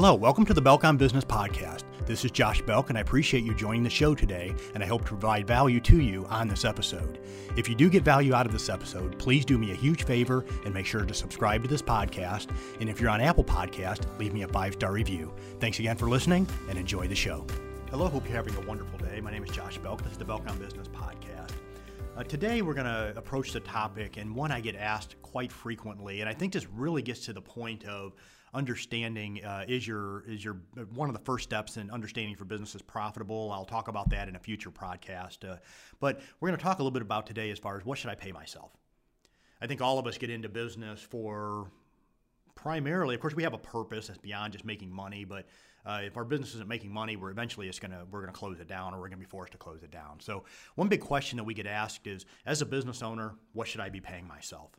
Hello, welcome to the Belk on Business Podcast. This is Josh Belk, and I appreciate you joining the show today, and I hope to provide value to you on this episode. If you do get value out of this episode, please do me a huge favor and make sure to subscribe to this podcast. And if you're on Apple Podcast, leave me a five star review. Thanks again for listening, and enjoy the show. Hello, hope you're having a wonderful day. My name is Josh Belk. This is the Belk on Business Podcast. Uh, today, we're going to approach the topic, and one I get asked quite frequently, and I think this really gets to the point of understanding uh, is your is your one of the first steps in understanding if your business is profitable. I'll talk about that in a future podcast. Uh, but we're going to talk a little bit about today as far as what should I pay myself. I think all of us get into business for primarily, of course, we have a purpose that's beyond just making money. But uh, if our business isn't making money, we're eventually it's gonna we're gonna close it down, or we're gonna be forced to close it down. So one big question that we get asked is, as a business owner, what should I be paying myself?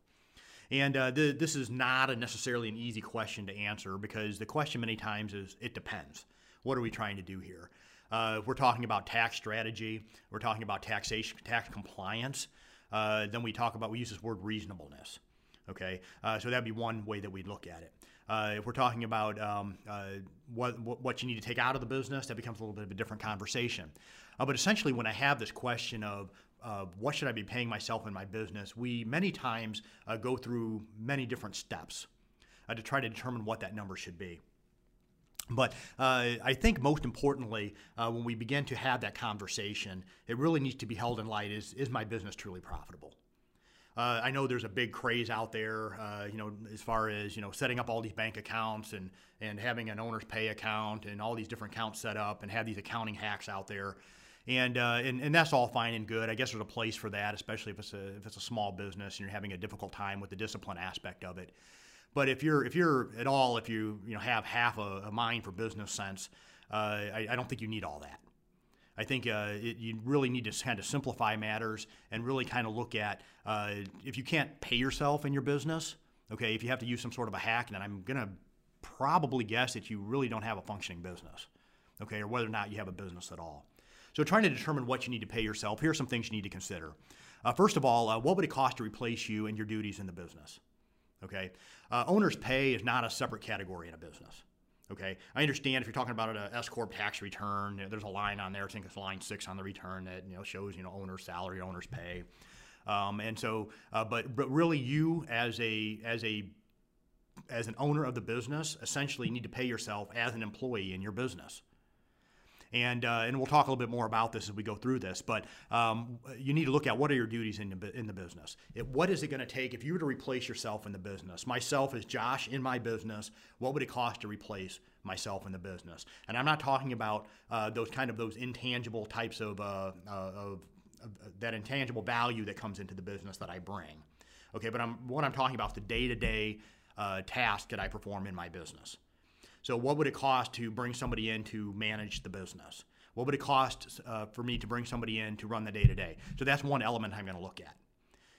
And uh, the, this is not necessarily an easy question to answer because the question many times is it depends. What are we trying to do here? Uh, we're talking about tax strategy, we're talking about taxation, tax compliance. Uh, then we talk about we use this word reasonableness. Okay, uh, so that'd be one way that we look at it. Uh, if we're talking about um, uh, what, what you need to take out of the business, that becomes a little bit of a different conversation. Uh, but essentially, when I have this question of of what should I be paying myself in my business, we many times uh, go through many different steps uh, to try to determine what that number should be. But uh, I think most importantly, uh, when we begin to have that conversation, it really needs to be held in light: is is my business truly profitable? Uh, I know there's a big craze out there, uh, you know, as far as you know, setting up all these bank accounts and and having an owner's pay account and all these different accounts set up and have these accounting hacks out there and, uh, and and that's all fine and good. I guess there's a place for that, especially if it's a if it's a small business and you're having a difficult time with the discipline aspect of it. But if you're if you're at all if you you know have half a, a mind for business sense, uh, I, I, don't think you need all that. I think uh, it, you really need to kind of simplify matters and really kind of look at uh, if you can't pay yourself in your business. Okay, if you have to use some sort of a hack, then I'm gonna probably guess that you really don't have a functioning business. Okay, or whether or not you have a business at all. So, trying to determine what you need to pay yourself, here are some things you need to consider. Uh, first of all, uh, what would it cost to replace you and your duties in the business? Okay, uh, owner's pay is not a separate category in a business. Okay, I understand if you're talking about an S corp tax return, you know, there's a line on there. I think it's line six on the return that you know shows you know owner's salary, owner's pay, um, and so, uh, but but really, you as a as a as an owner of the business essentially need to pay yourself as an employee in your business and uh, and we'll talk a little bit more about this as we go through this. But um, you need to look at what are your duties in the in the business. It, what is it going to take if you were to replace yourself in the business? Myself as Josh in my business, what would it cost to replace myself in the business? And I'm not talking about uh, those kind of those intangible types of, uh, uh of, of that intangible value that comes into the business that I bring. Okay, but I'm what I'm talking about is the day to day task that I perform in my business. So, what would it cost to bring somebody in to manage the business? What would it cost uh, for me to bring somebody in to run the day to day? So, that's one element I'm going to look at.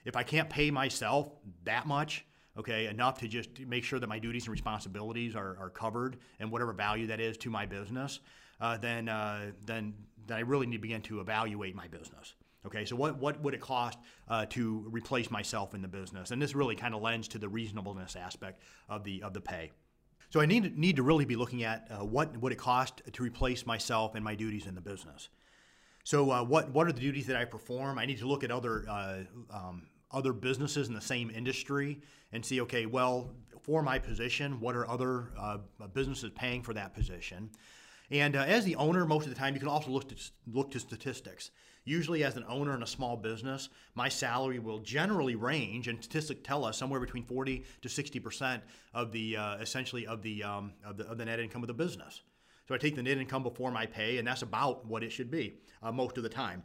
If I can't pay myself that much, okay, enough to just make sure that my duties and responsibilities are, are covered and whatever value that is to my business, uh, then, uh, then, then I really need to begin to evaluate my business. Okay, so what, what would it cost uh, to replace myself in the business? And this really kind of lends to the reasonableness aspect of the, of the pay. So I need, need to really be looking at uh, what would it cost to replace myself and my duties in the business. So uh, what what are the duties that I perform? I need to look at other uh, um, other businesses in the same industry and see, okay, well, for my position, what are other uh, businesses paying for that position? And uh, as the owner, most of the time, you can also look to look to statistics. Usually, as an owner in a small business, my salary will generally range, and statistics tell us somewhere between 40 to 60 percent of the uh, essentially of the, um, of the of the net income of the business. So I take the net income before my pay, and that's about what it should be uh, most of the time.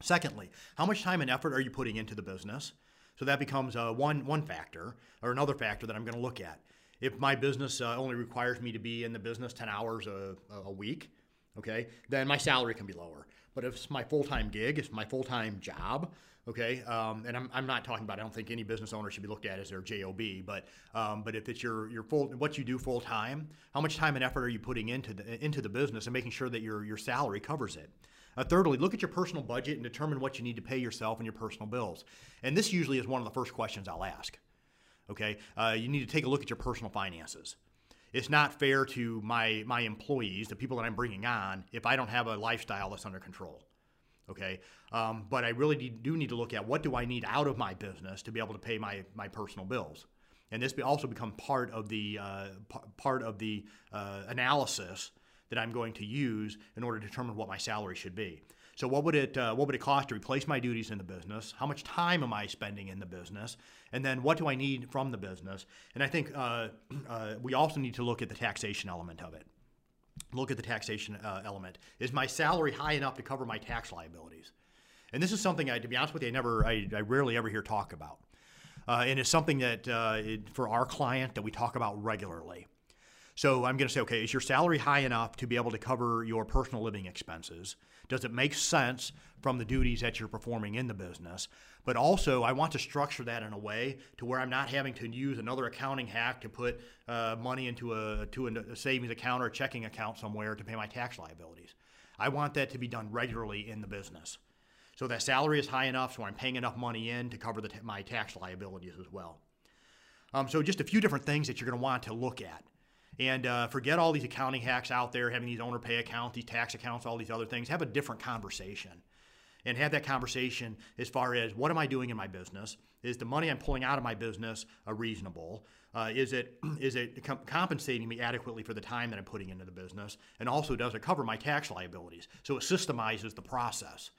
Secondly, how much time and effort are you putting into the business? So that becomes uh, one one factor, or another factor that I'm going to look at. If my business uh, only requires me to be in the business 10 hours a, a week, okay, then my salary can be lower. But if it's my full time gig, if it's my full time job, okay, um, and I'm, I'm not talking about, I don't think any business owner should be looked at as their JOB, but um, but if it's your, your full, what you do full time, how much time and effort are you putting into the, into the business and making sure that your, your salary covers it? Uh, thirdly, look at your personal budget and determine what you need to pay yourself and your personal bills. And this usually is one of the first questions I'll ask. Okay, uh, you need to take a look at your personal finances. It's not fair to my my employees, the people that I'm bringing on, if I don't have a lifestyle that's under control. Okay, um, but I really do need to look at what do I need out of my business to be able to pay my my personal bills, and this also become part of the uh, p- part of the uh, analysis that I'm going to use in order to determine what my salary should be. So what would it uh, what would it cost to replace my duties in the business? How much time am I spending in the business? And then what do I need from the business? And I think uh, uh, we also need to look at the taxation element of it. Look at the taxation uh, element. Is my salary high enough to cover my tax liabilities? And this is something I, to be honest with you, I never, I, I rarely ever hear talk about. Uh, and it's something that uh, it, for our client that we talk about regularly. So I'm going to say, okay, is your salary high enough to be able to cover your personal living expenses? Does it make sense from the duties that you're performing in the business? But also, I want to structure that in a way to where I'm not having to use another accounting hack to put uh, money into a to a savings account or a checking account somewhere to pay my tax liabilities. I want that to be done regularly in the business. So that salary is high enough so I'm paying enough money in to cover the, my tax liabilities as well. Um, so just a few different things that you're going to want to look at. And uh, forget all these accounting hacks out there, having these owner pay accounts, these tax accounts, all these other things. Have a different conversation. And have that conversation as far as what am I doing in my business? Is the money I'm pulling out of my business uh, reasonable? Uh, is it is it com- compensating me adequately for the time that I'm putting into the business? And also, does it cover my tax liabilities? So it systemizes the process.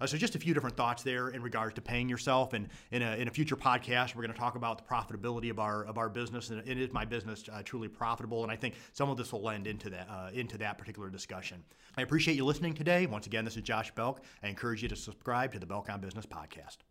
Uh, so just a few different thoughts there in regards to paying yourself. And in a, in a future podcast, we're going to talk about the profitability of our of our business. And is my business uh, truly profitable? And I think some of this will lend into that uh, into that particular discussion. I appreciate you listening today. Once again, this is Josh Belk. I encourage you to subscribe to the Belk on Business podcast.